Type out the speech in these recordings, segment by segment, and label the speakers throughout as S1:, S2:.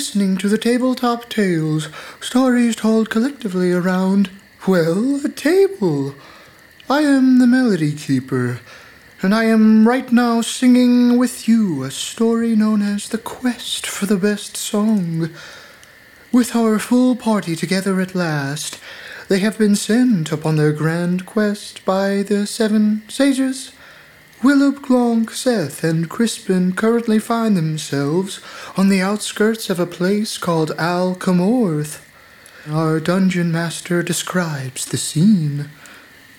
S1: listening to the Tabletop Tales, stories told collectively around, well, a table. I am the Melody Keeper, and I am right now singing with you a story known as The Quest for the Best Song. With our full party together at last, they have been sent upon their grand quest by the seven sages. Willop, Glonk, Seth, and Crispin currently find themselves on the outskirts of a place called Alcamorth. Our dungeon master describes the scene.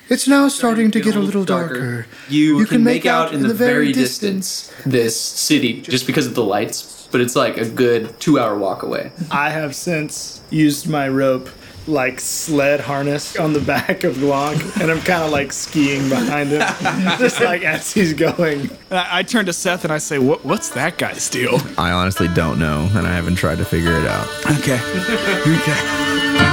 S1: It's now starting to get a little darker.
S2: You, can, make, out in the, very distance this city just because of the lights, but it's like a good two hour walk away.
S3: I have since used my rope like sled harness on the back of Glonk, and I'm kind of like skiing behind him, just like as he's going.
S4: I, I turn to Seth and I say, what, What's that guy's deal?
S5: I honestly don't know, and I haven't tried to figure it out.
S4: Okay. okay.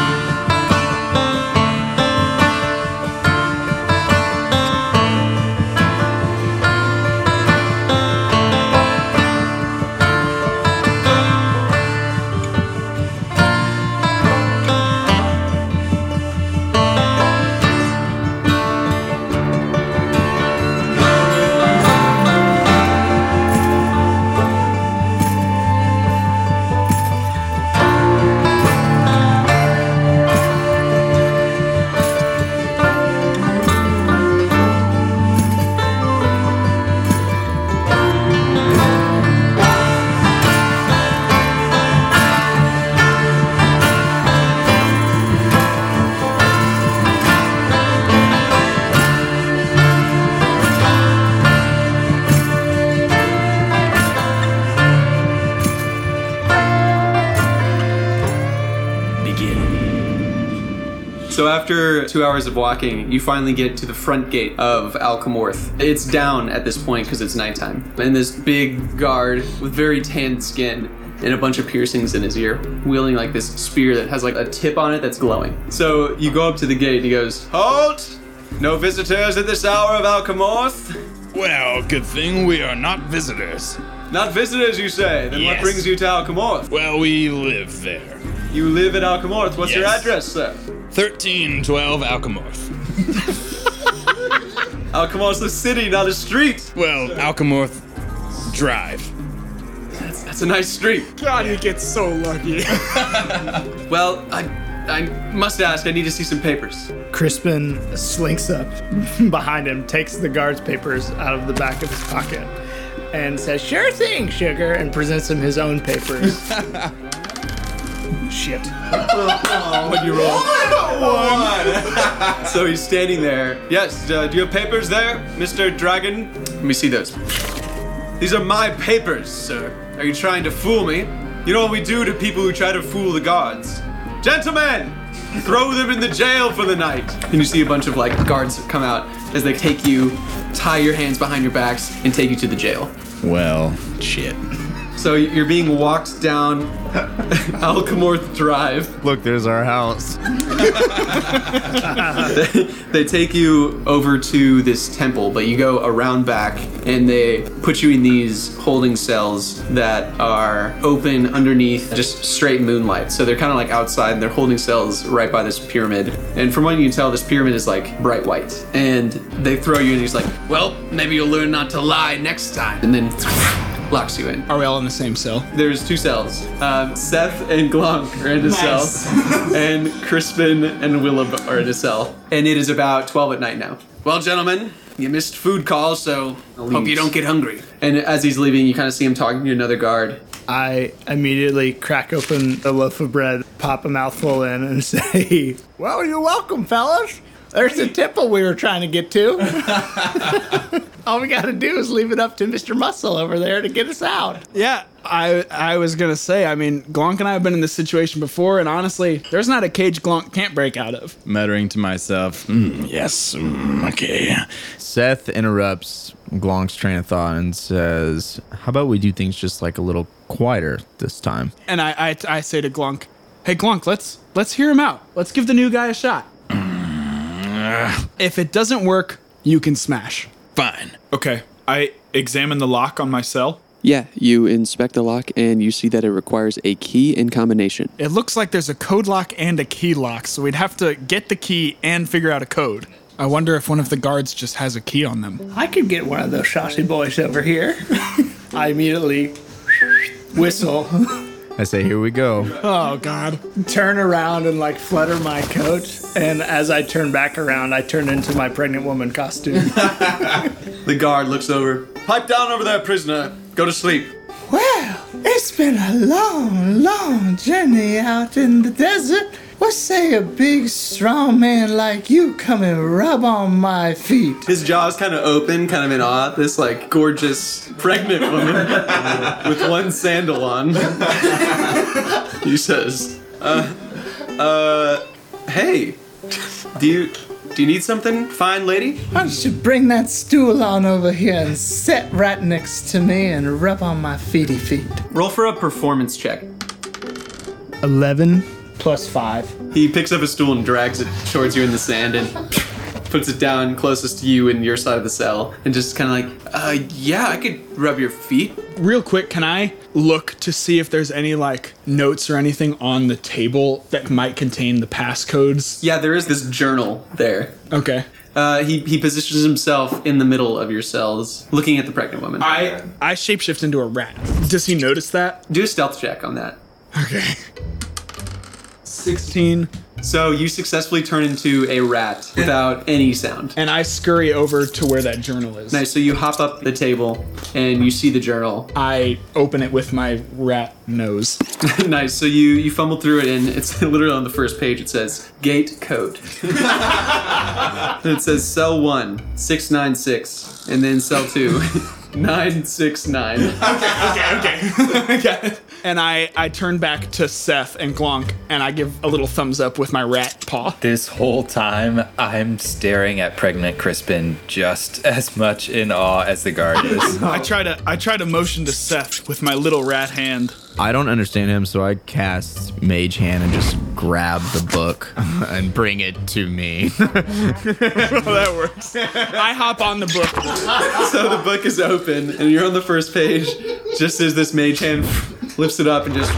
S2: Two hours of walking, you finally get to the front gate of Alcamorth. It's down at this point because it's nighttime. And this big guard with very tanned skin and a bunch of piercings in his ear, wielding like this spear that has like a tip on it that's glowing. So you go up to the gate and he goes, Halt! No visitors at this hour of Alcamorth?
S6: Well, good thing we are not visitors.
S2: Not visitors, you say? Then what brings you to Alcamorth?
S6: Well, we live there.
S2: You live at Alcamorth. What's your
S6: Yes.
S2: address, sir?
S6: 1312 Alcamorth.
S2: Alcamorth's a city, not a street.
S6: Well, Alcamorth Drive.
S2: That's a nice street.
S4: God, he gets so lucky.
S2: Well, I, I must ask. I need to see some papers.
S3: Crispin slinks up behind him, takes the guard's papers out of the back of his pocket, and says, Sure thing, sugar, and presents him his own papers. Shit.
S2: What you roll? One. so he's standing there. Yes. Uh, do you have papers there, Mr. Dragon? Let me see those. These are my papers, sir. Are you trying to fool me? You know what we do to people who try to fool the gods? Gentlemen, throw them in the jail for the night. And you see a bunch of like guards come out as they take you, tie your hands behind your backs, and take you to the jail.
S6: Well, shit.
S2: So you're being walked down Alcamorth Drive.
S5: Look, there's our house.
S2: they take you over to this temple, but you go around back and they put you in these holding cells that are open underneath just straight moonlight. So they're kind of like outside and they're holding cells right by this pyramid. And from what you can tell, this pyramid is like bright white. And they throw you in, he's like, well, maybe you'll learn not to lie next time. And then locks you in.
S4: Are we all in the same cell?
S2: There's two cells. Um, Seth and Glonk are in a cell, and Crispin and Willem are in a cell. And it is about 12 at night now. Well, gentlemen, you missed food call, so hope you don't get hungry. And as he's leaving, you kind of see him talking to another guard.
S3: I immediately crack open a loaf of bread, pop a mouthful in, and say, Well, you're welcome, fellas. There's the temple we were trying to get to. All we gotta do is leave it up to Mr. Muscle over there to get us out.
S4: Yeah, I I was gonna say. I mean, Glonk and I have been in this situation before, and honestly, there's not a cage Glonk can't break out of.
S6: Muttering to myself, "Mm, yes, mm, okay.
S5: Seth interrupts Glonk's train of thought and says, How about we do things just like a little quieter this time?
S4: And I I, I say to Glonk, Hey Glonk, let's let's hear him out. Let's give the new guy a shot. If it doesn't work, you can smash.
S6: Fine.
S7: Okay, I examine the lock on my cell. Yeah, you inspect the lock and you see that it requires a key and combination.
S4: It looks like there's a code lock and a key lock, so we'd have to get the key and figure out a code. I wonder if one of the guards just has a key on them.
S3: I could get one of those saucy boys over here. I immediately whistle,
S5: I say, here we go.
S4: Oh god.
S3: turn around and like flutter my coat, and as I turn back around, I turn into my pregnant woman costume.
S2: The guard looks over. Pipe down over there, prisoner. Go to sleep.
S3: well, it's been a long, long journey out in the desert. What say a big, strong man like you come and rub on my feet?
S2: His jaw's kind of open, kind of in awe. This like gorgeous pregnant woman with one sandal on. he says, "Uh, uh, hey, do you do you need something, fine lady?"
S3: Why don't you bring that stool on over here and sit right next to me and rub on my feety feet?
S2: Roll for a performance check.
S3: 11 plus 5.
S2: He picks up a stool and drags it towards you in the sand and puts it down closest to you in your side of the cell and just kind of like, uh, yeah, I could rub your feet.
S4: Real quick, can I look to see if there's any like notes or anything on the table that might contain the passcodes?
S2: Yeah, there is this journal there.
S4: Okay.
S2: Uh, he, he positions himself in the middle of your cells, looking at the pregnant woman.
S4: I I shapeshift into a rat. Does he notice that?
S2: Do a stealth check on that.
S4: Okay. 16
S2: So you successfully turn into a rat without any sound.
S4: and I scurry over to where that journal is.
S2: Nice. So you hop up the table and you see the journal.
S4: I open it with my rat nose.
S2: nice. So you you fumble through it and it's literally on the first page. It says gate code. it says cell one six nine six, and then cell two nine six nine.
S4: And I, I turn back to Seth and Glonk and I give a little thumbs up with my rat paw.
S8: This whole time, I'm staring at pregnant Crispin just as much in awe as the guard is.
S4: I try to I try to motion to Seth with my little rat hand.
S5: I don't understand him, so I cast Mage Hand and just grab the book and bring it to me.
S4: well, that works. I hop on the book.
S2: So the book is open and you're on the first page. Just as this mage hand lifts it up and just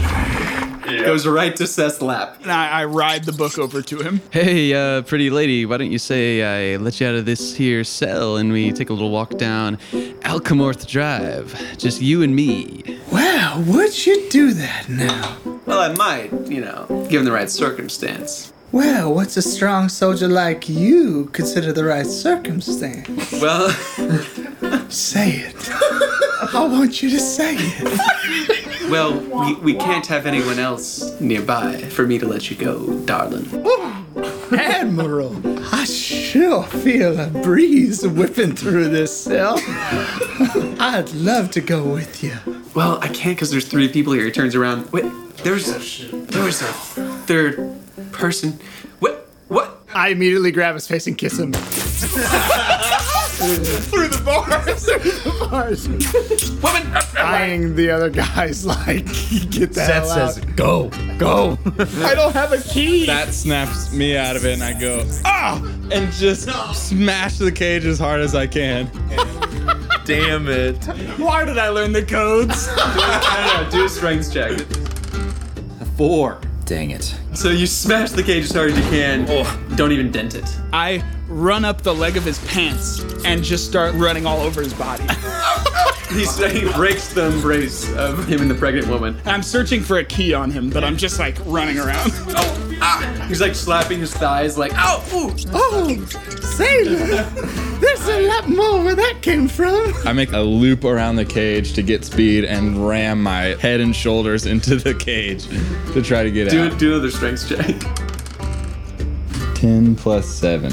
S2: goes right to Seth's lap.
S4: And I, I ride the book over to him.
S7: Hey, uh, pretty lady, why don't you say I let you out of this here cell and we take a little walk down Alcamorth Drive? Just you and me.
S3: Well, would you do that now?
S2: Well, I might, you know, given the right circumstance.
S3: Well, what's a strong soldier like you consider the right circumstance?
S2: Well,
S3: Say it. I want you to say it.
S2: well, we, we can't have anyone else nearby for me to let you go, darling.
S3: Admiral, I sure feel a breeze whipping through this cell. I'd love to go with you.
S2: Well, I can't because there's three people here. He turns around. Wait, there's oh, there was a third person. What? What?
S3: I immediately grab his face and kiss him. through the bars. Through the bars.
S2: Woman!
S3: Eyeing the other guys like, get the
S5: Seth says, go, go.
S3: I don't have a key.
S6: That snaps me out of it, and I go, ah! And just smash the cage as hard as I can.
S5: Damn it.
S4: Why did I learn the codes?
S2: I don't know, do a strength check.
S6: Four.
S8: Dang it.
S2: So you smash the cage as hard as you can. Don't even dent it.
S4: I run up the leg of his pants and just start running all over his body.
S2: He's, he breaks the embrace of him and the pregnant woman.
S4: I'm searching for a key on him, but I'm just like running around. Ah.
S2: He's like slapping his thighs, like, ow, ooh.
S3: Oh, sailor. There's a lot more where that came from.
S6: I make a loop around the cage to get speed and ram my head and shoulders into the cage to try to get
S2: Do,
S6: out.
S2: do another strength check.
S6: 10 plus 7.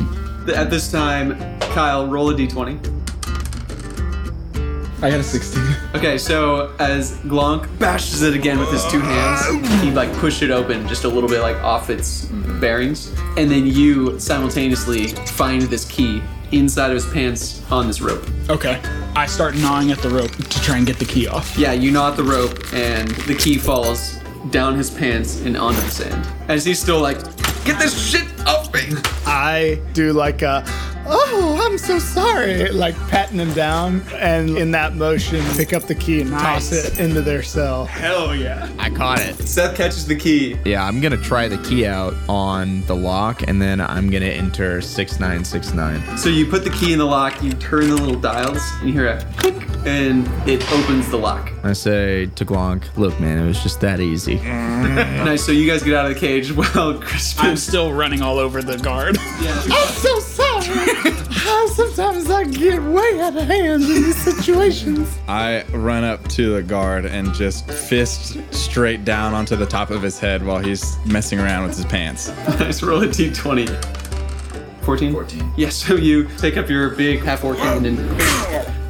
S2: At this time, Kyle, roll a d20.
S4: I got a 16.
S2: Okay, so as Glonk bashes it again with his two hands, he like pushed it open just a little bit like off its bearings, and then you simultaneously find this key inside of his pants on this rope.
S4: Okay. I start gnawing at the rope to try and get the key off.
S2: Yeah, you gnaw at the rope, and the key falls down his pants and onto the sand. As he's still like, get this shit off me.
S3: I do like a, oh, I'm so sorry. Like patting him down, and in that motion, pick up the key and toss it into their cell.
S4: Hell yeah.
S5: I caught it.
S2: Seth catches the key.
S5: Yeah, I'm gonna try the key out on the lock, and then I'm gonna enter six nine six nine.
S2: So you put the key in the lock, you turn the little dials, and you hear a click, and it opens the lock.
S5: I say to Glonk, "Look, man, it was just that easy."
S2: Nice. So you guys get out of the cage while Crispin.
S4: I'm still running all over the guard. yeah.
S3: I'm so sorry. Sometimes I get way out of hand in these situations.
S6: I run up to the guard and just fist straight down onto the top of his head while he's messing around with his pants.
S2: Nice. Roll a d20. 14? 14. Yeah, so you take up your big half orc hand and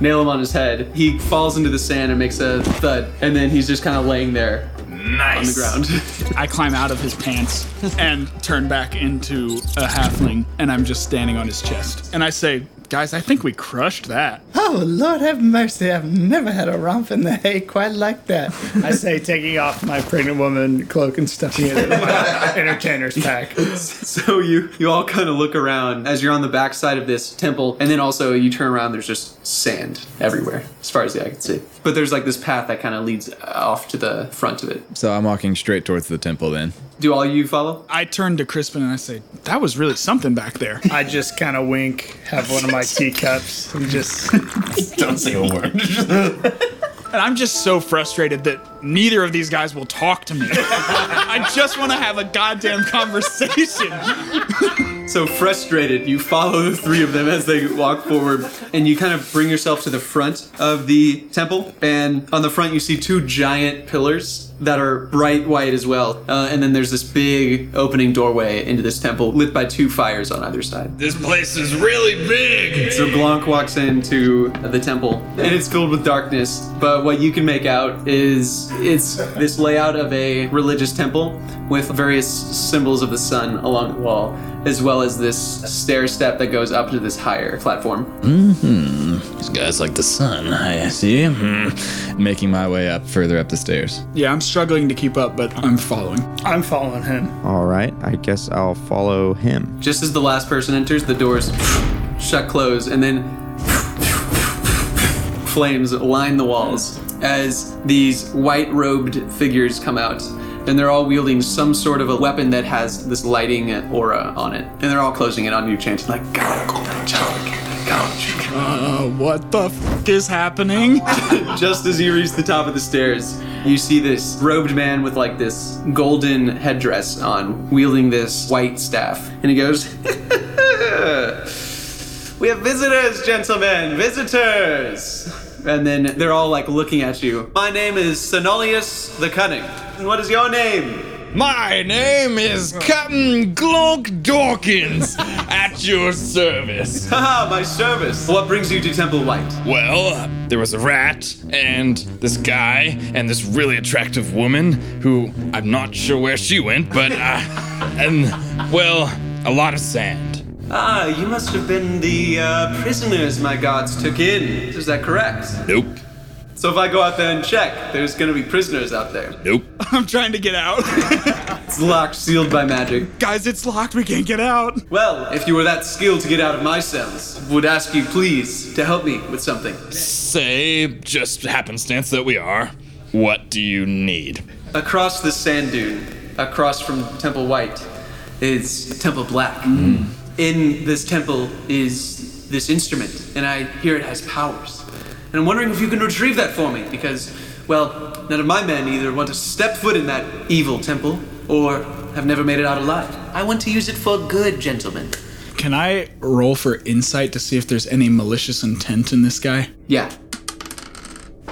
S2: nail him on his head. He falls into the sand and makes a thud, and then he's just kind of laying there on the ground.
S4: I climb out of his pants and turn back into a halfling, and I'm just standing on his chest. And I say, guys, I think we crushed that.
S3: Oh, Lord have mercy. I've never had a romp in the hay quite like that. I say, taking off my pregnant woman cloak and stuffing it in my entertainer's pack.
S2: so you you all kind of look around as you're on the backside of this temple, and then also you turn around. There's just sand everywhere, as far as the eye can see. But there's like this path that kind of leads off to the front of it.
S6: So I'm walking straight towards the temple then.
S2: Do all you follow?
S4: I turn to Crispin and I say, that was really something back there.
S3: I just kind of wink, have one of my teacups, and just
S9: Don't say a word.
S4: And I'm just so frustrated that neither of these guys will talk to me. I just want to have a goddamn conversation.
S2: So frustrated, you follow the three of them as they walk forward, and you kind of bring yourself to the front of the temple. And on the front, you see two giant pillars that are bright white as well. Uh, and then there's this big opening doorway into this temple, lit by two fires on either side.
S9: This place is really big.
S2: So Glonk walks into the temple, and it's filled with darkness. But what you can make out is it's this layout of a religious temple with various symbols of the sun along the wall, as well as this stair step that goes up to this higher platform.
S9: These guys like the sun. I see. Hmm.
S6: Making my way up further up the stairs.
S4: Yeah, I'm struggling to keep up, but I'm following.
S3: I'm following him.
S5: All right, I guess I'll follow him.
S2: Just as the last person enters, the doors shut close, and then flames line the walls as these white robed figures come out. And they're all wielding some sort of a weapon that has this lighting aura on it. And they're all closing in on you, chanting like, "God, God, God, God."
S4: Uh, what the f is happening?
S2: Just as you reach the top of the stairs, you see this robed man with like this golden headdress on, wielding this white staff. And he goes, We have visitors, gentlemen, visitors! And then they're all like looking at you. My name is Sonolius the Cunning. And what is your name?
S6: My name is Captain Glonk Dawkins at your service.
S2: Haha, my service. What brings you to Temple White?
S9: Well, there was a rat and this guy and this really attractive woman who I'm not sure where she went, but uh, and well, a lot of sand.
S2: Ah, you must have been the uh, prisoners my guards took in. Is that correct?
S9: Nope.
S2: So if I go out there and check, there's gonna be prisoners out there.
S9: Nope.
S4: I'm trying to get out.
S2: It's locked, sealed by magic.
S4: Guys, it's locked. We can't get out.
S2: Well, if you were that skilled to get out of my cells, would ask you please to help me with something.
S9: Say, just happenstance that we are. What do you need?
S2: Across the sand dune, across from Temple White, is Temple Black. Hmm. In this temple is this instrument, and I hear it has powers. And I'm wondering if you can retrieve that for me, because, well, none of my men either want to step foot in that evil temple, or have never made it out alive. I want to use it for good, gentlemen.
S4: Can I roll for insight to see if there's any malicious intent in this guy?
S2: Yeah.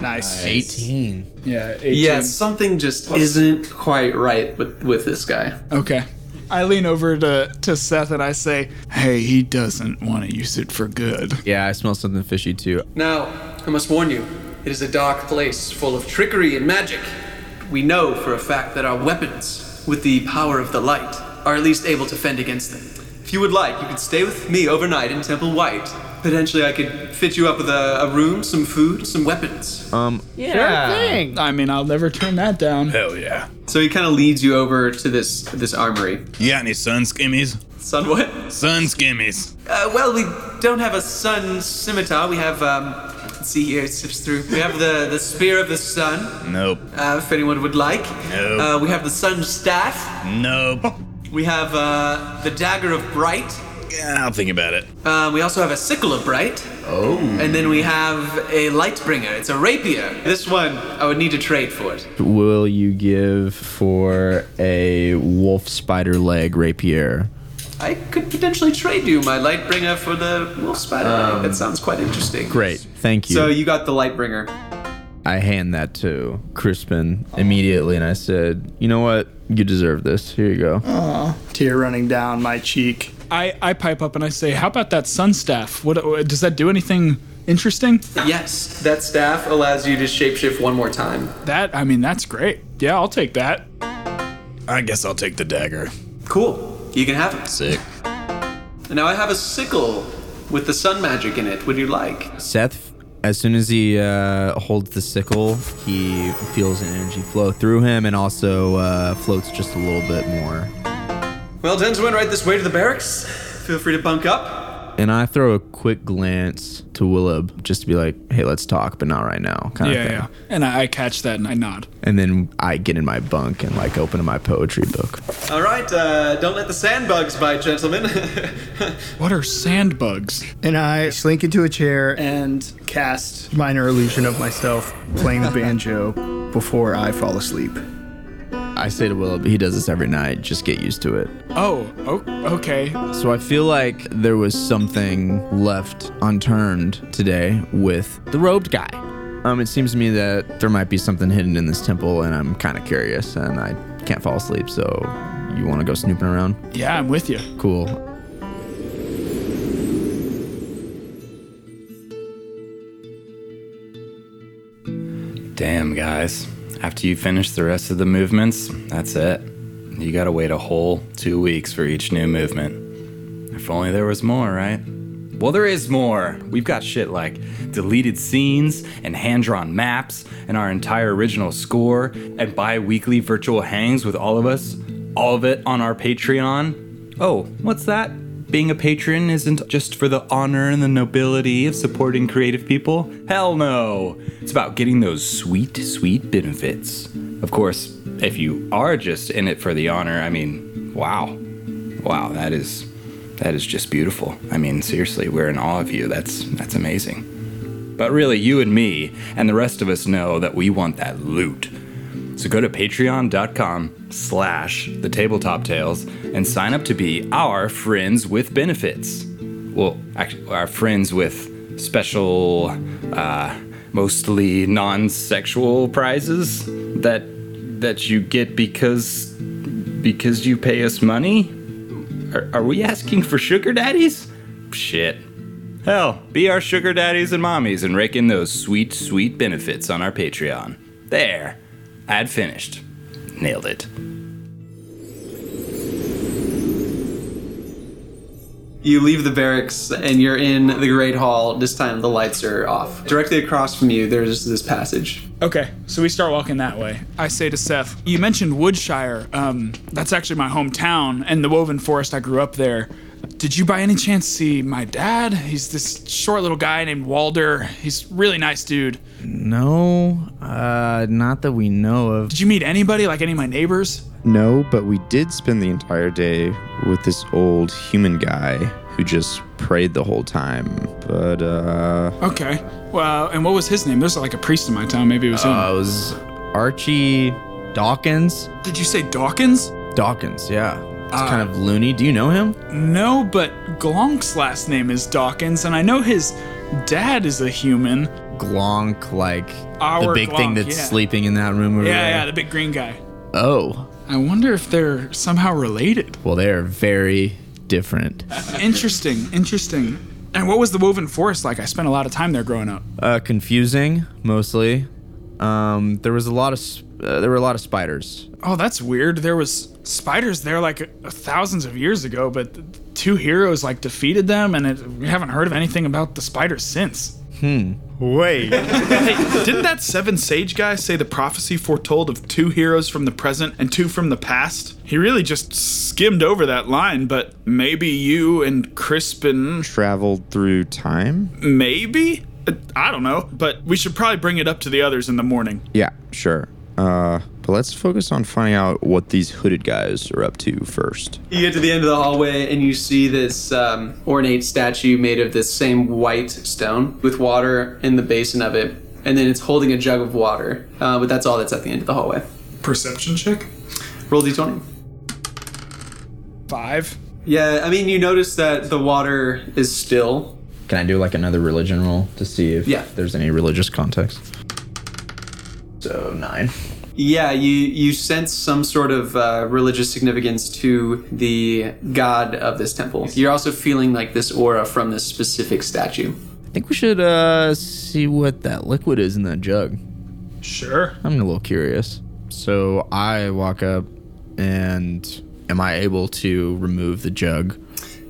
S3: Nice.
S5: 18.
S3: Yeah. 18.
S2: Yeah, something just isn't quite right with, with this guy.
S4: Okay. I lean over to, to Seth and I say, hey, he doesn't want to use it for good.
S5: Yeah, I smell something fishy too.
S2: Now, I must warn you, it is a dark place full of trickery and magic. We know for a fact that our weapons, with the power of the light, are at least able to fend against them. If you would like, you could stay with me overnight in Temple White. Potentially, I could fit you up with a, a room, some food, some weapons.
S5: Um, yeah.
S3: Sure Thing.
S4: I mean, I'll never turn that down.
S9: Hell yeah.
S2: So he kind of leads you over to this this armory.
S9: You got any sun skimmies?
S2: Sun what?
S9: Sun skimmies.
S2: Uh, well, we don't have a sun scimitar. We have, um, let's see here, it sifts through. We have the, the spear of the sun,
S5: Nope.
S2: uh, if anyone would like.
S5: Nope.
S2: Uh, we have the sun staff.
S5: Nope.
S2: We have uh, the dagger of bright.
S10: Yeah, I'll think about it.
S2: Um, we also have a sickle of bright. Oh. And then we have a lightbringer. It's a rapier. This one, I would need to trade for it.
S5: Will you give for a wolf spider leg rapier?
S2: I could potentially trade you my lightbringer for the wolf spider. Um, that sounds quite interesting.
S5: Great. Thank you.
S2: So you got the lightbringer.
S5: I hand that to Crispin immediately and I said, You know what? You deserve this. Here you go. Aww.
S3: Tear running down my cheek.
S4: I, I pipe up and I say, "How about that sun staff? What what- does that do? Anything interesting?"
S2: Yes, that staff allows you to shapeshift one more time.
S4: That I mean, that's great. Yeah, I'll take that.
S10: I guess I'll take the dagger.
S2: Cool. You can have it.
S10: Sick.
S2: And Now I have a sickle with the sun magic in it. Would you like?
S5: Seth, as soon as he uh, holds the sickle, he feels an energy flow through him and also uh, floats just a little bit more.
S2: Well, gentlemen, right this way to the barracks. Feel free to bunk up.
S5: And I throw a quick glance to Willib just to be like, hey, let's talk, but not right now, kind
S4: Yeah,
S5: of thing.
S4: yeah. And I, I catch that and I nod.
S5: And then I get in my bunk and like open my poetry book.
S2: All right, uh, don't let the sandbugs bite, gentlemen.
S4: What are sand bugs?
S3: And I slink into a chair and cast minor illusion of myself playing the banjo before I fall asleep.
S5: I say to Willib, he does this every night, just get used to it.
S4: Oh, oh okay.
S5: So I feel like there was something left unturned today with the robed guy. Um, it seems to me that there might be something hidden in this temple, and I'm kind of curious, and I can't fall asleep. So, you want to go snooping around?
S4: Yeah, I'm with you.
S5: Cool.
S6: Damn, guys. After you finish the rest of the movements, that's it. You gotta wait a whole two weeks for each new movement. If only there was more, right? Well, there is more. We've got shit like deleted scenes and hand drawn maps and our entire original score and bi weekly virtual hangs with all of us. All of it on our Patreon. Oh, what's that? Being a patron isn't just for the honor and the nobility of supporting creative people? Hell no! It's about getting those sweet, sweet benefits. Of course, if you are just in it for the honor, I mean, wow. Wow, that is that is just beautiful. I mean, seriously, we're in awe of you. That's that's amazing. But really, you and me and the rest of us know that we want that loot. So go to patreon.com slash the tabletop tales and sign up to be our friends with benefits. Well, actually, our friends with special, uh, mostly non-sexual prizes that that you get because because you pay us money. Are, are we asking for sugar daddies? Shit. Hell, be our sugar daddies and mommies and rake in those sweet, sweet benefits on our Patreon. There. Ad finished. Nailed it.
S2: You leave the barracks and you're in the Great Hall. This time the lights are off. Directly across from you, there's this passage.
S4: Okay, so we start walking that way. I say to Seth, "You mentioned Woodshire. Um, that's actually my hometown, and the Woven Forest. I grew up there. Did you by any chance see my dad? He's this short little guy named Walder. He's really nice dude.
S5: No, uh, not that we know of.
S4: Did you meet anybody, like any of my neighbors?
S11: No, but we did spend the entire day with this old human guy who just prayed the whole time. But, uh.
S4: Okay. Well, and what was his name? There's like a priest in my town. Maybe it was him.
S5: Uh, it was Archie Dawkins.
S4: Did you say Dawkins?
S5: Dawkins, yeah. It's kind of loony. Do you know him?
S4: No, but Glonk's last name is Dawkins, and I know his dad is a human.
S5: Glonk, like the
S4: Our
S5: big thing that's
S4: yeah.
S5: sleeping in that room over
S4: Yeah,
S5: there.
S4: yeah, the big green guy.
S5: Oh,
S4: I wonder if they're somehow related.
S5: well, they are very different.
S4: Interesting, interesting. And what was the Woven Forest like? I spent a lot of time there growing up.
S5: Uh, confusing, mostly. Um, there was a lot of uh, there were a lot of spiders.
S4: Oh, that's weird. There was spiders there like uh, thousands of years ago, but two heroes like defeated them, and it, we haven't heard of anything about the spiders since. Hmm.
S3: Wait.
S4: Hey, didn't that seven sage guy say the prophecy foretold of two heroes from the present and two from the past? He really just skimmed over that line, but maybe you and Crispin,
S12: Traveled through time?
S4: maybe? Uh, I don't know, but we should probably bring it up to the others in the morning.
S12: Yeah, sure. Uh, but let's focus on finding out what these hooded guys are up to first.
S2: You get to the end of the hallway and you see this um, ornate statue made of this same white stone with water in the basin of it, and then it's holding a jug of water. Uh, but that's all that's at the end of the hallway.
S4: Perception check?
S2: Roll d20.
S4: Five.
S2: Yeah, I mean, you notice that the water is still.
S5: Can I do like another religion roll to see if
S2: Yeah.
S5: there's any religious context? So nine.
S2: Yeah, you you sense some sort of uh, religious significance to the god of this temple. You're also feeling like this aura from this specific statue.
S5: I think we should uh see what that liquid is in that jug.
S4: Sure.
S5: I'm a little curious. So I walk up and am I able to remove the jug?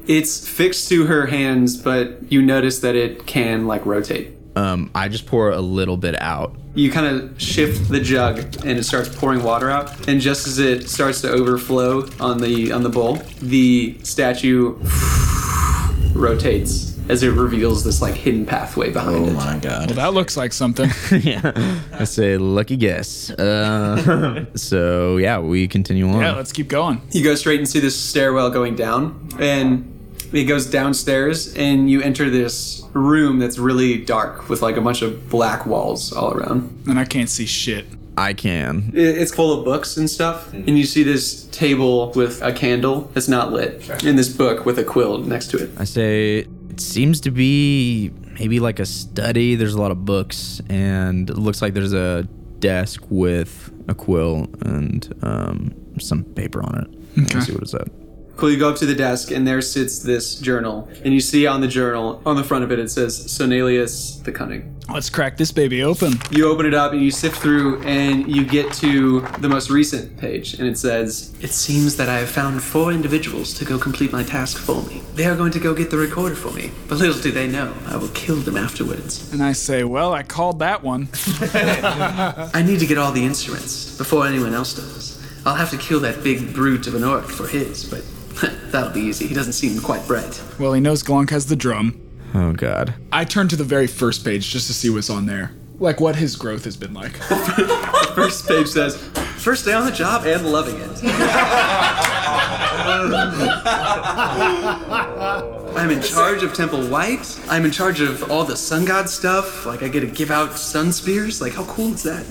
S2: It's fixed to her hands, but you notice that it can like rotate.
S5: Um, I just pour a little bit out.
S2: You kind of shift the jug and it starts pouring water out. And just as it starts to overflow on the on the bowl, the statue rotates as it reveals this like hidden pathway behind it.
S5: Oh my god.
S4: Well, that looks like something.
S5: yeah. I say lucky guess. Uh, so yeah, we continue on.
S4: yeah, let's keep going.
S2: You go straight and see this stairwell going down, and it goes downstairs, and you enter this room that's really dark with like a bunch of black walls all around.
S4: And I can't see shit.
S5: I can.
S2: It- It's full of books and stuff, and you see this table with a candle that's not lit, and this book with a quill next to it.
S5: I say it seems to be maybe like a study. There's a lot of books, and it looks like there's a desk with a quill and um, some paper on it.
S4: Okay.
S5: Let's see what it's at.
S2: Cool, you go up to the desk, and there sits this journal, and you see on the journal, on the front of it, it says Sonalius the Cunning.
S4: Let's crack this baby open.
S2: You open it up and you sift through, and you get to the most recent page, and it says, It seems that I have found four individuals to go complete my task for me. They are going to go get the recorder for me, but little do they know, I will kill them afterwards.
S4: And I say, well, I called that one.
S2: I need to get all the instruments before anyone else does. I'll have to kill that big brute of an orc for his, but that'll be easy. He doesn't seem quite bright.
S4: Well, he knows Glonk has the drum.
S5: Oh god.
S4: I turned to the very first page just to see what's on there. Like what his growth has been like.
S2: the First page says, First day on the job and loving it. I'm in charge of Temple White. I'm in charge of all the sun god stuff. Like, I get to give out sun spears. Like, how cool is that?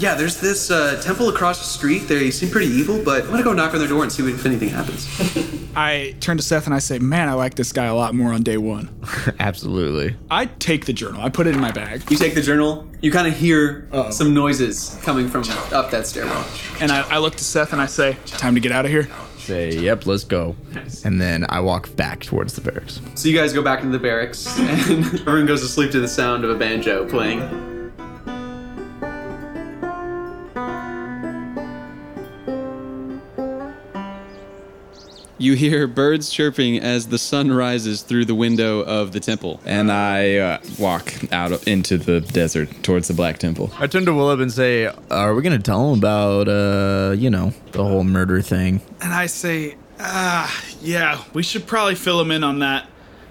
S2: Yeah, there's this uh, temple across the street. They seem pretty evil, but I'm gonna go knock on their door and see if anything happens.
S4: I turn to Seth and I say, man, I like this guy a lot more on day one.
S5: Absolutely.
S4: I take the journal. I put it in my bag.
S2: You take the journal. You kind of hear some noises coming from up that stairwell.
S4: And I, I look to Seth and I say, time to get out of here.
S5: Say, yep, let's go. And then I walk back towards the barracks.
S2: So you guys go back into the barracks, and everyone goes to sleep to the sound of a banjo playing.
S7: You hear birds chirping as the sun rises through the window of the temple.
S6: And I uh, walk out into the desert towards the Black Temple.
S5: I turn to Willip and say, Are we gonna tell him about uh, you know, the whole murder thing?
S4: And I say, ah, yeah, we should probably fill him in on that.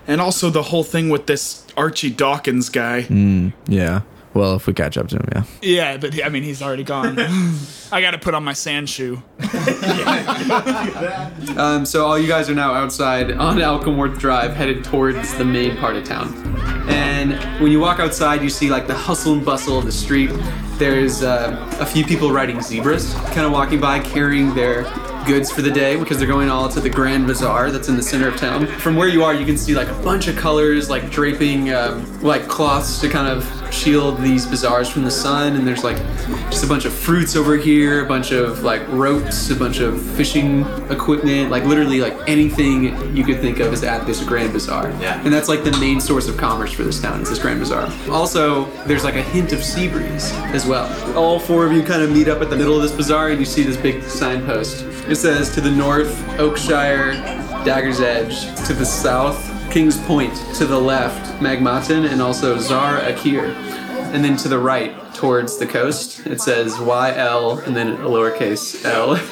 S4: And also the whole thing with this Archie Dawkins guy.
S5: Yeah. Well, if we catch up to him, yeah.
S4: Yeah, but he, I mean, he's already gone. I got to put on my sand shoe.
S2: Um, so all you guys are now outside on Alcamorth Drive, headed towards the main part of town. And when you walk outside, you see like the hustle and bustle of the street. There's uh, a few people riding zebras, kind of walking by, carrying their goods for the day because they're going all to the Grand Bazaar that's in the center of town. From where you are, you can see like a bunch of colors, like draping um, like cloths to kind of shield these bazaars from the sun. And there's like just a bunch of fruits over here, a bunch of like ropes, a bunch of fishing equipment, like literally like anything you could think of is at this Grand Bazaar. Yeah. And that's like the main source of commerce for this town is this Grand Bazaar. Also, there's like a hint of sea breeze as well. All four of you kind of meet up at the middle of this bazaar and you see this big signpost. It says to the north, Oakshire, Dagger's Edge. To the south, King's Point to the left, Magmatan, and also Zar Akir. And then to the right, towards the coast, it says YL and then a lowercase l.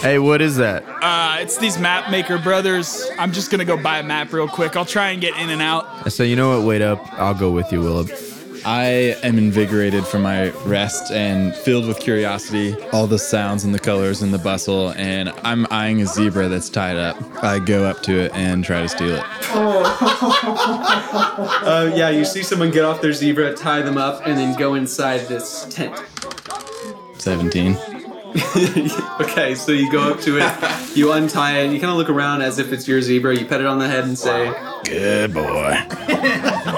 S5: Hey, what is that?
S4: Uh, it's these map maker brothers. I'm just gonna go buy a map real quick. I'll try and get in and out.
S5: I say, you know what? Wait up. I'll go with you, Willib.
S6: I am invigorated from my rest and filled with curiosity, all the sounds and the colors and the bustle, and I'm eyeing a zebra that's tied up. I go up to it and try to steal it.
S2: Uh, yeah, you see someone get off their zebra, tie them up, and then go inside this tent.
S6: 17.
S2: okay, so you go up to it, you untie it, and you kind of look around as if it's your zebra, you pet it on the head and say,
S9: Good boy.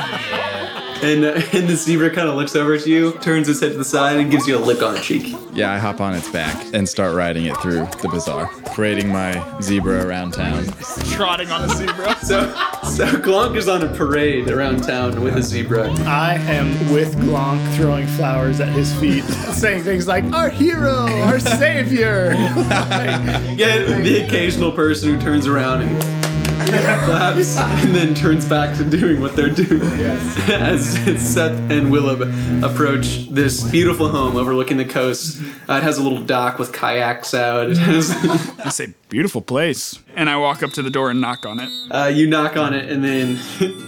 S2: and, uh, and the zebra kind of looks over at you, turns its head to the side, and gives you a lick on the cheek.
S6: Yeah, I hop on its back and start riding it through the bazaar, parading my zebra around town.
S4: Trotting on a zebra.
S2: So, so Glonk is on a parade around town with a zebra.
S3: I am with Glonk throwing flowers at his feet, saying things like, Our hero, our savior.
S2: Get the occasional person who turns around and claps and then turns back to doing what they're doing. As Seth and Willib approach this beautiful home overlooking the coast, uh, it has a little dock with kayaks out. It has,
S4: I say, beautiful place. And I walk up to the door and knock on it.
S2: uh, you knock on it and then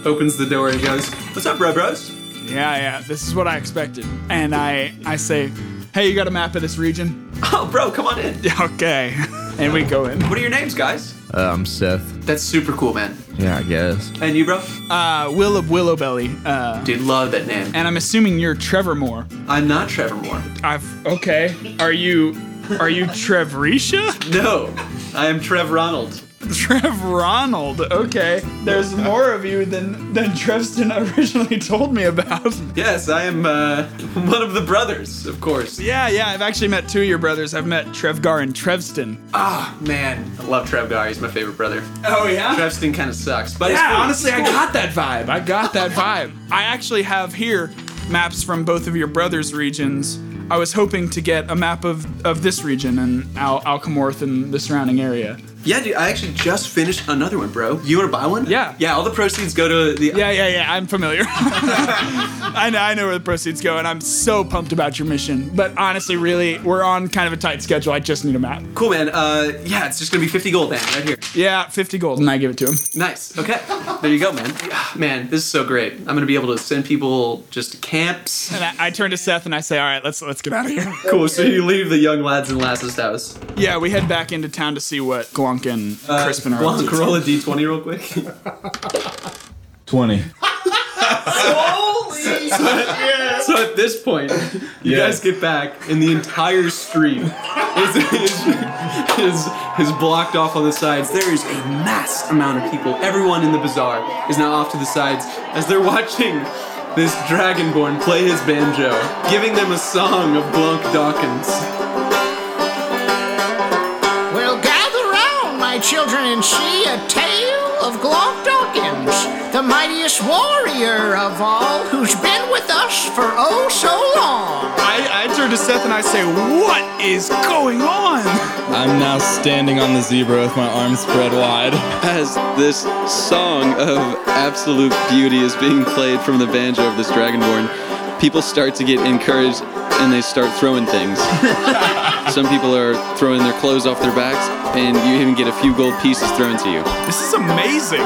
S2: opens the door and goes, "What's up, bro, bros?"
S4: Yeah, yeah, this is what I expected. And I, I say, hey, you got a map of this region?
S2: Oh, bro, come on in.
S4: Okay. And we go in.
S2: What are your names, guys?
S5: Uh, I'm Seth.
S2: That's super cool, man.
S5: Yeah, I guess.
S2: And you, bro?
S4: Uh, Will of Willowbelly. Uh,
S2: Dude, love that name.
S4: and I'm assuming you're Trevor Moore.
S2: I'm not Trevor Moore.
S4: I've okay. Are you are you Trevrisha?
S2: No, I am Trev Ronald.
S4: Trev Ronald. Okay. There's more of you than than Trevston originally told me about.
S2: Yes, I am uh, one of the brothers, of course.
S4: Yeah, yeah. I've actually met two of your brothers. I've met Trevgar and Trevston.
S2: Ah, man, I love Trev Gar. He's my favorite brother.
S4: Oh yeah.
S2: Trevston kind of sucks, but
S4: Yeah,
S2: cool.
S4: honestly, I got that vibe. I got that vibe. I actually have here maps from both of your brothers' regions. I was hoping to get a map of, of this region and Al- Alcamorth and the surrounding area.
S2: Yeah, dude, I actually just finished another one, bro. You want to buy one?
S4: Yeah.
S2: Yeah, all the proceeds go to the.
S4: Yeah, yeah, yeah. I'm familiar. I know, I know where the proceeds go, and I'm so pumped about your mission. But honestly, really, we're on kind of a tight schedule. I just need a map.
S2: Cool, man. Uh, yeah, it's just gonna be 50 gold, man, right here.
S4: Yeah, 50 gold, and I give it to him.
S2: Nice. Okay. There you go, man. Man, this is so great. I'm gonna be able to send people just to camps.
S4: And I, I turn to Seth and I say, "All right, let's let's get out of here."
S2: Cool. So you leave the young lads in Lass's house.
S4: Yeah, we head back into town to see what Glonk and
S2: Uh,
S4: Crispin are up
S2: Blanc,
S4: to.
S2: roll a d20 real quick.
S6: 20.
S2: So at this point, you
S6: Yeah.
S2: guys get back, and the entire street is, is, is, is blocked off on the sides. There is a mass amount of people. Everyone in the bazaar is now off to the sides as they're watching this Dragonborn play his banjo, giving them a song of Glonk Dawkins.
S13: My children, and see a tale of Glonk Dawkins, the mightiest warrior of all, who's been with us for oh so long.
S4: I, I turn to Seth and I say, What is going on?
S6: I'm now standing on the zebra with my arms spread wide.
S7: As this song of absolute beauty is being played from the banjo of this Dragonborn, people start to get encouraged and they start throwing things. Some people are throwing their clothes off their backs, and you even get a few gold pieces thrown to you.
S4: This is amazing.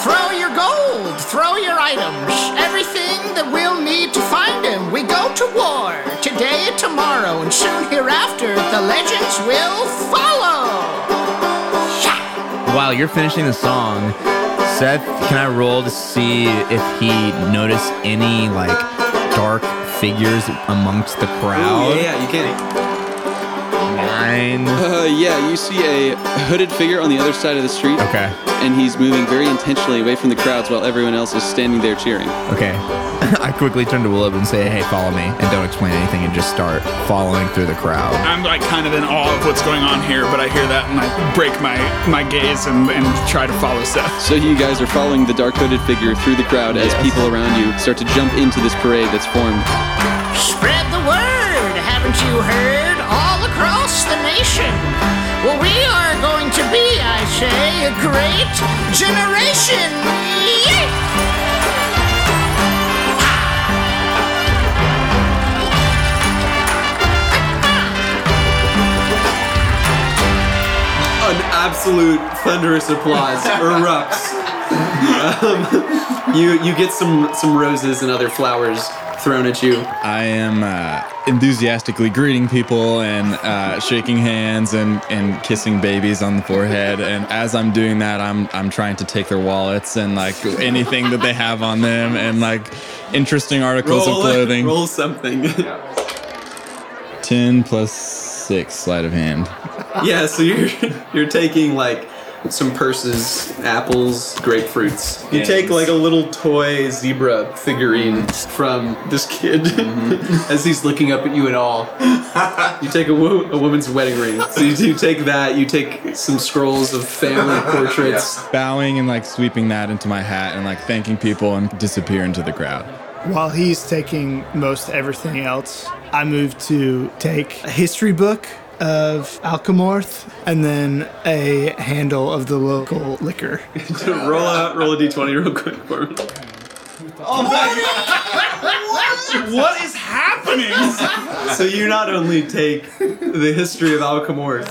S13: Throw your gold, throw your items, everything that we'll need to find him. We go to war today and tomorrow, and soon hereafter the legends will follow. Yeah.
S5: While you're finishing the song, Seth, can I roll to see if he noticed any like dark figures amongst the crowd?
S2: Ooh, yeah, yeah, you can.
S5: Nine.
S7: Uh, yeah, you see a hooded figure on the other side of the street.
S5: Okay.
S7: And he's moving very intentionally away from the crowds while everyone else is standing there cheering.
S5: Okay. I quickly turn to Willib and say, "Hey, follow me," and don't explain anything, and just start following through the crowd.
S4: I'm like kind of in awe of what's going on here, but I hear that and I break my, my gaze and, and try to follow Seth.
S7: So you guys are following the dark hooded figure through the crowd as people around you start to jump into this parade that's formed.
S13: Spread the word, haven't you heard? All across the nation. Well, we are going to be, I say a great generation. Yay!
S2: An absolute thunderous applause erupts. Um, you you get some some roses and other flowers thrown at you.
S6: I am uh, enthusiastically greeting people and uh, shaking hands and, and kissing babies on the forehead. And as I'm doing that, I'm I'm trying to take their wallets and like anything that they have on them and like interesting articles
S2: Roll
S6: of clothing.
S2: roll something.
S6: Ten plus six sleight of hand.
S2: yeah, so you're you're taking like some purses, apples, grapefruits. You take like a little toy zebra figurine from this kid mm-hmm. as he's looking up at you and all. You take a, wo- a woman's wedding ring. So you, you take that. You take some scrolls of family portraits.
S6: Bowing and like sweeping that into my hat and like thanking people and disappear into the crowd.
S3: While he's taking most everything else, I move to take a history book of Alcamorth and then a handle of the local liquor.
S2: roll out, roll a d20 real quick for me.
S4: what is happening?
S2: So you not only take the history of Alcamorth,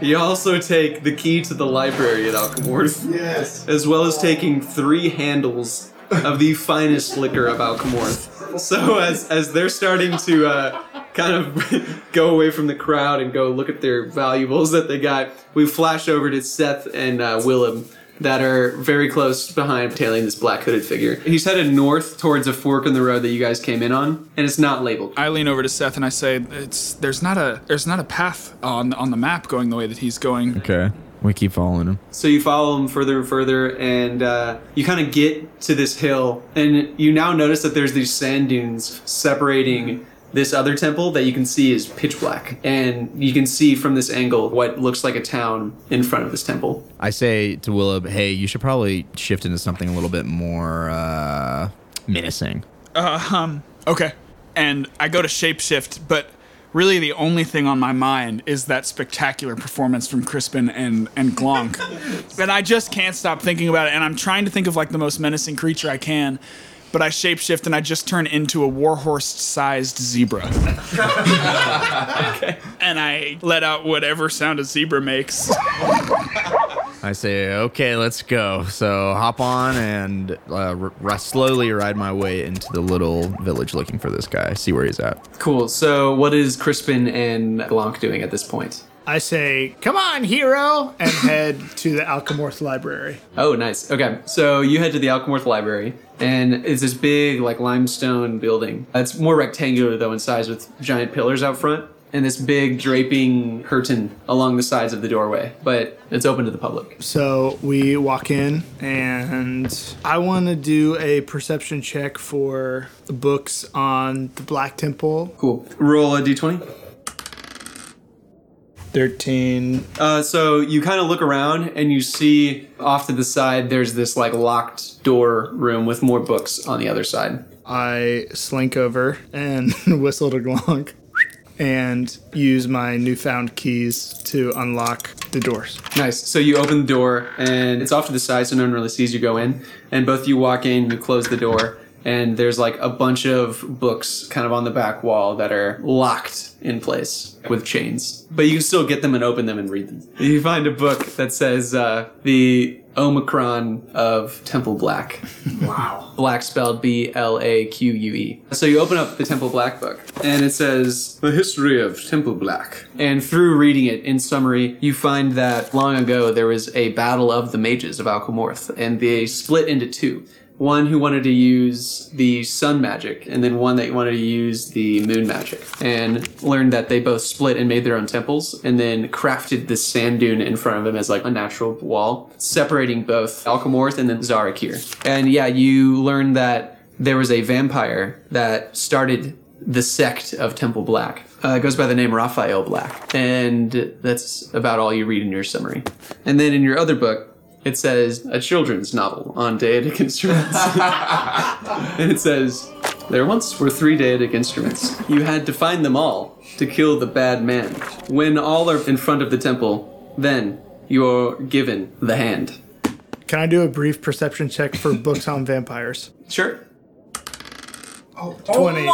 S2: you also take the key to the library at Alcamorth.
S1: Yes.
S2: As well as taking three handles of the finest liquor of Alcamorth. So as as they're starting to uh, kind of go away from the crowd and go look at their valuables that they got, we flash over to Seth and uh, Willem that are very close behind tailing this black hooded figure. He's headed north towards a fork in the road that you guys came in on, and it's not labeled.
S4: I lean over to Seth and I say, "It's there's not a there's not a path on on the map going the way that he's going."
S5: Okay. We keep following him.
S2: So you follow him further and further, and uh, you kind of get to this hill, and you now notice that there's these sand dunes separating this other temple that you can see is pitch black, and you can see from this angle what looks like a town in front of this temple.
S5: I say to Willem, hey, you should probably shift into something a little bit more uh, menacing.
S4: Uh, um, okay. And I go to shapeshift, but really the only thing on my mind is that spectacular performance from Crispin and, and Glonk. and I just can't stop thinking about it, and I'm trying to think of like the most menacing creature I can. But I shapeshift and I just turn into a warhorse-sized zebra. And I let out whatever sound a zebra makes.
S5: I say, okay, let's go. So hop on and uh, r- r- slowly ride my way into the little village looking for this guy, see where he's at.
S2: Cool. So what is Crispin and Glonk doing at this point?
S3: I say, come on, hero, and head to the Alcamorth library.
S2: Oh, nice. Okay, so you head to the Alcamorth Library, and it's this big, like, limestone building. It's more rectangular, though, in size, with giant pillars out front, and this big draping curtain along the sides of the doorway, but it's open to the public.
S3: So we walk in, and I want to do a perception check for the books on the Black Temple.
S2: Cool. Roll a d20.
S3: 13.
S2: Uh, so you kind of look around and you see off to the side there's this like locked door room with more books on the other side.
S3: I slink over and whistle to Glonk and use my newfound keys to unlock the doors.
S2: Nice. So you open the door and it's off to the side so no one really sees you go in. And both you walk in, you close the door, and there's like a bunch of books kind of on the back wall that are locked in place with chains. But you can still get them and open them and read them. You find a book that says uh, the Omicron of Temple Black. Wow. Black spelled B L A Q U E. So you open up the Temple Black book, and it says The History of Temple Black. And through reading it, in summary, you find that long ago there was a battle of the mages of Alcamorth, and they split into two. One who wanted to use the sun magic, and then one that wanted to use the moon magic, and learned that they both split and made their own temples, and then crafted this sand dune in front of them as like a natural wall, separating both Alcamorth and then Zarakir. And yeah, you learned that there was a vampire that started the sect of Temple Black. Uh, it goes by the name Raphael Black, and that's about all you read in your summary. And then in your other book, it says a children's novel on deitic instruments. and it says, There once were three deitic instruments. You had to find them all to kill the bad man. When all are in front of the temple, then you're given the hand.
S3: Can I do a brief perception check for books on vampires?
S2: Sure.
S3: Oh, 20.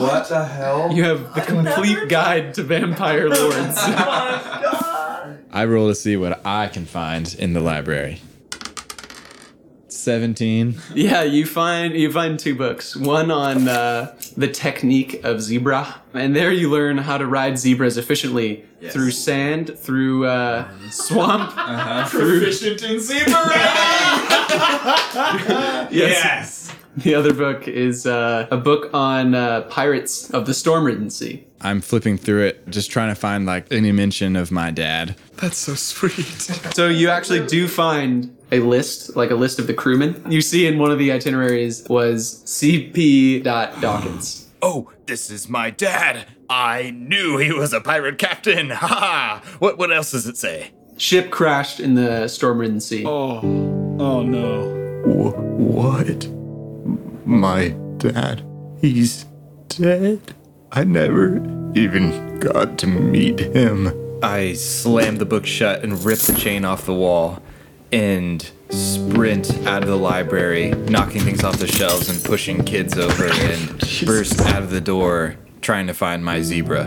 S6: What the hell?
S2: You have the complete guide to vampire lords.
S6: I roll to see what I can find in the library. 17.
S2: yeah, you find you find two books. One on uh, the technique of zebra, and there you learn how to ride zebras efficiently through sand, through uh, swamp, through
S4: Proficient in zebra.
S2: yes. The other book is uh, a book on uh, pirates of the Stormridden Sea.
S6: I'm flipping through it, just trying to find like any mention of my dad.
S4: That's so sweet.
S2: So you actually do find a list, like a list of the crewmen. You see in one of the itineraries was CP. Dawkins.
S9: Oh, this is my dad. I knew he was a pirate captain. Ha ha. What what else does it say?
S2: Ship crashed in the Stormridden Sea.
S4: Oh, oh no.
S12: What? My dad. He's dead. I never even got to meet him.
S8: I slam the book shut and rip the chain off the wall and sprint out of the library, knocking things off the shelves and pushing kids over and burst out of the door trying to find my zebra.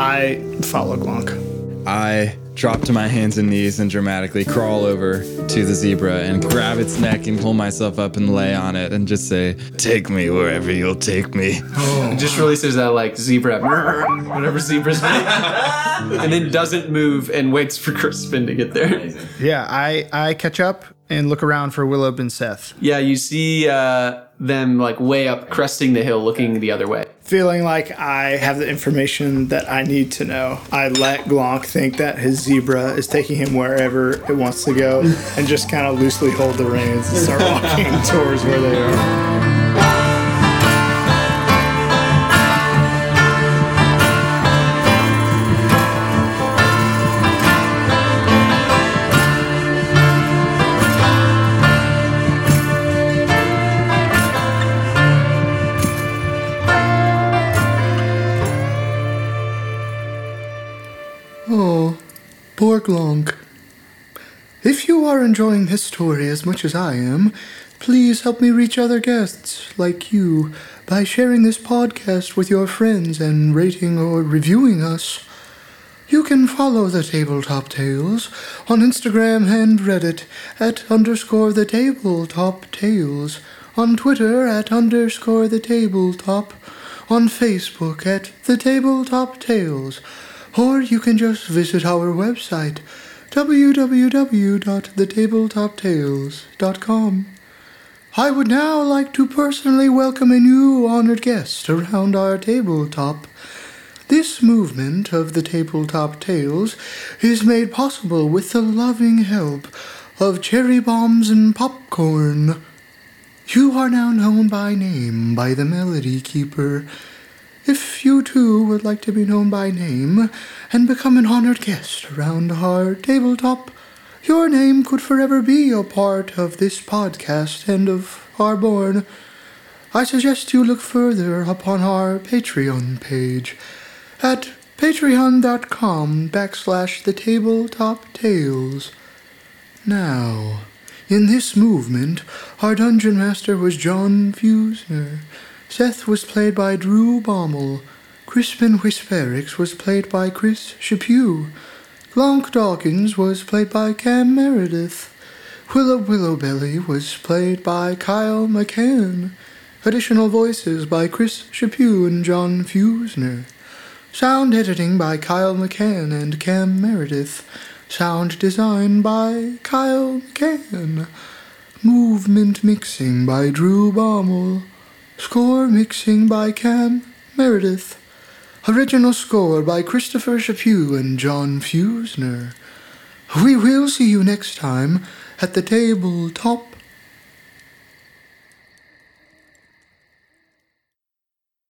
S3: I follow Glonk.
S6: I drop to my hands and knees and dramatically crawl over to the zebra and grab its neck and pull myself up and lay on it and just say, Take me wherever you'll take me. Oh.
S2: It just releases that like zebra, whatever zebras make, and then doesn't move and waits for Crispin to get there.
S3: Yeah, I, I catch up and look around for Willow and Seth.
S2: Yeah, you see uh, them like way up, cresting the hill, looking the other way.
S3: Feeling like I have the information that I need to know, I let Glonk think that his zebra is taking him wherever it wants to go and just kind of loosely hold the reins and start walking towards where they are.
S1: Glonk. If you are enjoying this story as much as I am, please help me reach other guests like you by sharing this podcast with your friends and rating or reviewing us. You can follow the Tabletop Tales on Instagram and Reddit at underscore the Tabletop Tales, on Twitter at underscore the Tabletop, on Facebook at the Tabletop Tales, or you can just visit our website www.thetabletoptales.com. I would now like to personally welcome a new honored guest around our tabletop. This movement of the Tabletop Tales is made possible with the loving help of cherry bombs and popcorn. You are now known by name by the Melody Keeper. If you too would like to be known by name and become an honored guest around our tabletop, your name could forever be a part of this podcast and of our born. I suggest you look further upon our Patreon page at patreon.com backslash the tabletop tales. Now, in this movement, our dungeon master was John Fusner. Seth was played by Drew Baumel. Crispin Whisperix was played by Chris Chaput. Glonk Dawkins was played by Cam Meredith. Willow Willowbelly was played by Kyle McCann. Additional voices by Chris Chaput and John Fusner. Sound editing by Kyle McCann and Cam Meredith. Sound design by Kyle McCann. Movement mixing by Drew Baumel. Score mixing by Cam Meredith. Original score by Christopher Chaput and John Fusner. We will see you next time at the tabletop